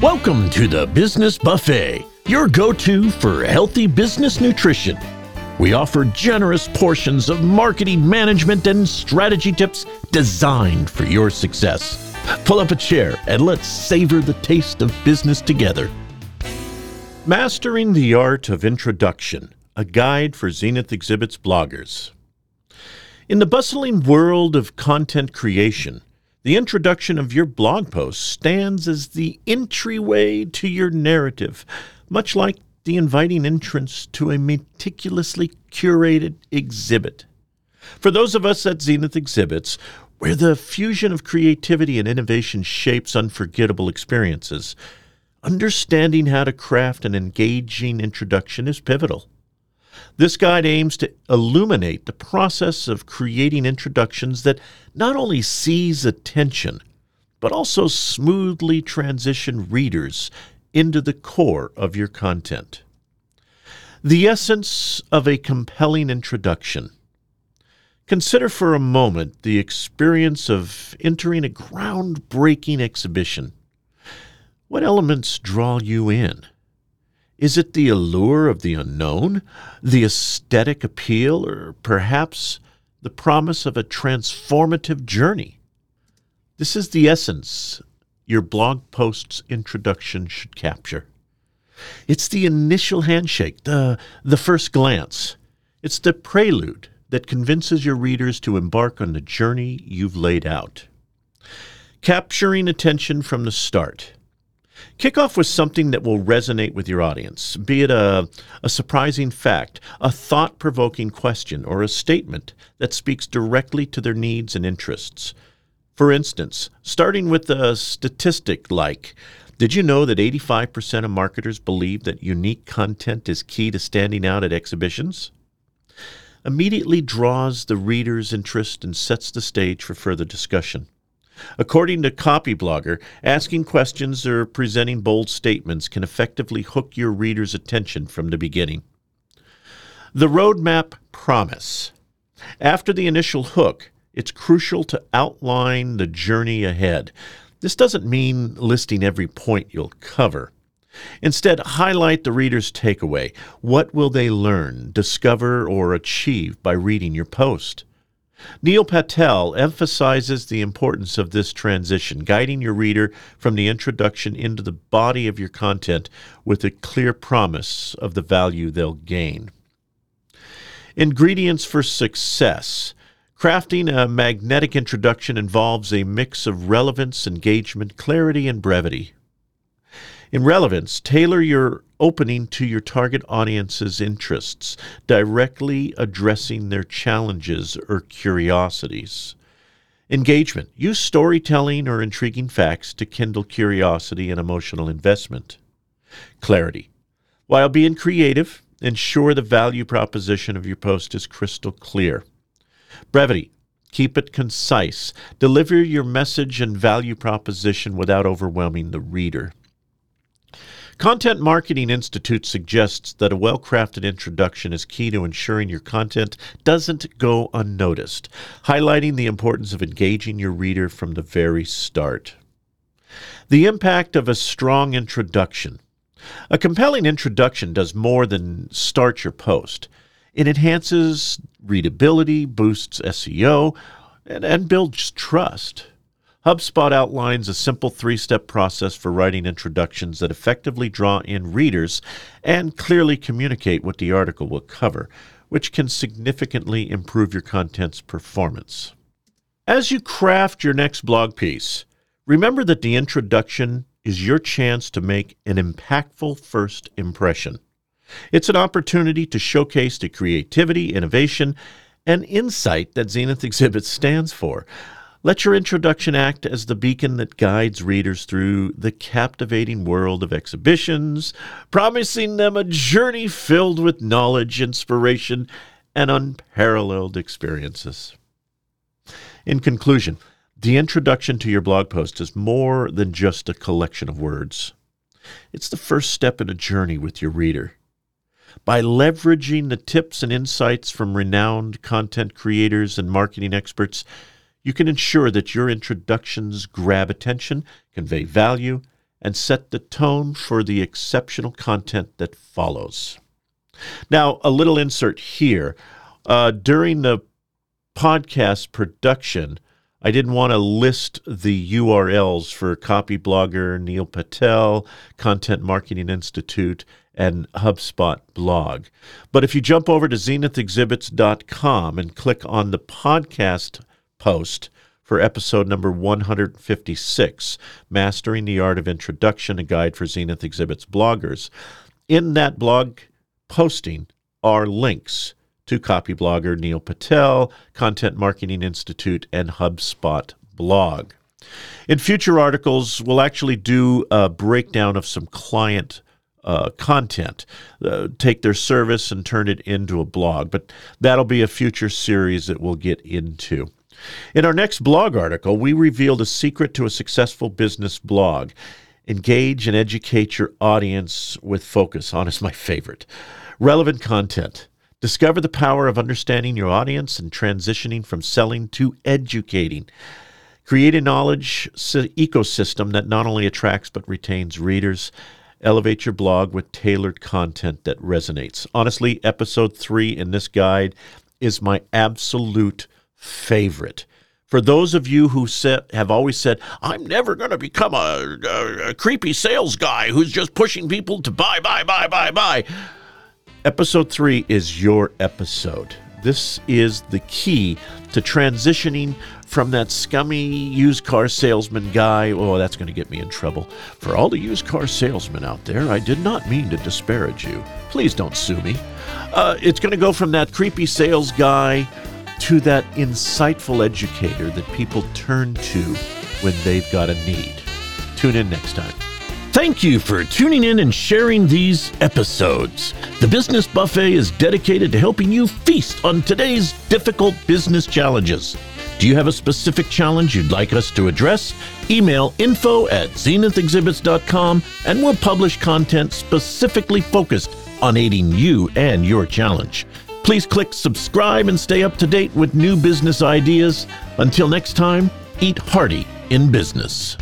Welcome to the Business Buffet, your go to for healthy business nutrition. We offer generous portions of marketing management and strategy tips designed for your success. Pull up a chair and let's savor the taste of business together. Mastering the Art of Introduction, a guide for Zenith Exhibits bloggers. In the bustling world of content creation, the introduction of your blog post stands as the entryway to your narrative, much like the inviting entrance to a meticulously curated exhibit. For those of us at Zenith Exhibits, where the fusion of creativity and innovation shapes unforgettable experiences, understanding how to craft an engaging introduction is pivotal. This guide aims to illuminate the process of creating introductions that not only seize attention, but also smoothly transition readers into the core of your content. The essence of a compelling introduction. Consider for a moment the experience of entering a groundbreaking exhibition. What elements draw you in? Is it the allure of the unknown, the aesthetic appeal, or perhaps the promise of a transformative journey? This is the essence your blog post's introduction should capture. It's the initial handshake, the, the first glance. It's the prelude that convinces your readers to embark on the journey you've laid out. Capturing attention from the start. Kick off with something that will resonate with your audience, be it a, a surprising fact, a thought provoking question, or a statement that speaks directly to their needs and interests. For instance, starting with a statistic like, did you know that 85% of marketers believe that unique content is key to standing out at exhibitions? Immediately draws the reader's interest and sets the stage for further discussion. According to Copyblogger, asking questions or presenting bold statements can effectively hook your reader's attention from the beginning. The roadmap promise. After the initial hook, it's crucial to outline the journey ahead. This doesn't mean listing every point you'll cover. Instead, highlight the reader's takeaway. What will they learn, discover, or achieve by reading your post? Neil Patel emphasizes the importance of this transition, guiding your reader from the introduction into the body of your content with a clear promise of the value they'll gain. Ingredients for success. Crafting a magnetic introduction involves a mix of relevance, engagement, clarity, and brevity. In relevance, tailor your opening to your target audience's interests, directly addressing their challenges or curiosities. Engagement. Use storytelling or intriguing facts to kindle curiosity and emotional investment. Clarity. While being creative, ensure the value proposition of your post is crystal clear. Brevity. Keep it concise. Deliver your message and value proposition without overwhelming the reader. Content Marketing Institute suggests that a well crafted introduction is key to ensuring your content doesn't go unnoticed, highlighting the importance of engaging your reader from the very start. The impact of a strong introduction. A compelling introduction does more than start your post. It enhances readability, boosts SEO, and, and builds trust. HubSpot outlines a simple three step process for writing introductions that effectively draw in readers and clearly communicate what the article will cover, which can significantly improve your content's performance. As you craft your next blog piece, remember that the introduction is your chance to make an impactful first impression. It's an opportunity to showcase the creativity, innovation, and insight that Zenith Exhibits stands for. Let your introduction act as the beacon that guides readers through the captivating world of exhibitions, promising them a journey filled with knowledge, inspiration, and unparalleled experiences. In conclusion, the introduction to your blog post is more than just a collection of words. It's the first step in a journey with your reader. By leveraging the tips and insights from renowned content creators and marketing experts, you can ensure that your introductions grab attention, convey value, and set the tone for the exceptional content that follows. Now, a little insert here. Uh, during the podcast production, I didn't want to list the URLs for Copyblogger, Neil Patel, Content Marketing Institute, and HubSpot blog. But if you jump over to zenithexhibits.com and click on the podcast post for episode number 156, Mastering the Art of Introduction, a guide for Zenith Exhibits bloggers, in that blog posting are links to Copyblogger Neil Patel, Content Marketing Institute, and HubSpot blog. In future articles, we'll actually do a breakdown of some client uh, content, uh, take their service and turn it into a blog. But that'll be a future series that we'll get into. In our next blog article, we revealed a secret to a successful business blog. Engage and educate your audience with focus on is my favorite. Relevant content. Discover the power of understanding your audience and transitioning from selling to educating. Create a knowledge ecosystem that not only attracts but retains readers. Elevate your blog with tailored content that resonates. Honestly, episode three in this guide is my absolute favorite. For those of you who said, have always said, I'm never going to become a, a, a creepy sales guy who's just pushing people to buy, buy, buy, buy, buy. Episode three is your episode. This is the key to transitioning from that scummy used car salesman guy. Oh, that's going to get me in trouble. For all the used car salesmen out there, I did not mean to disparage you. Please don't sue me. Uh, it's going to go from that creepy sales guy to that insightful educator that people turn to when they've got a need. Tune in next time. Thank you for tuning in and sharing these episodes. The Business Buffet is dedicated to helping you feast on today's difficult business challenges. Do you have a specific challenge you'd like us to address? Email info at zenithexhibits.com and we'll publish content specifically focused on aiding you and your challenge. Please click subscribe and stay up to date with new business ideas. Until next time, eat hearty in business.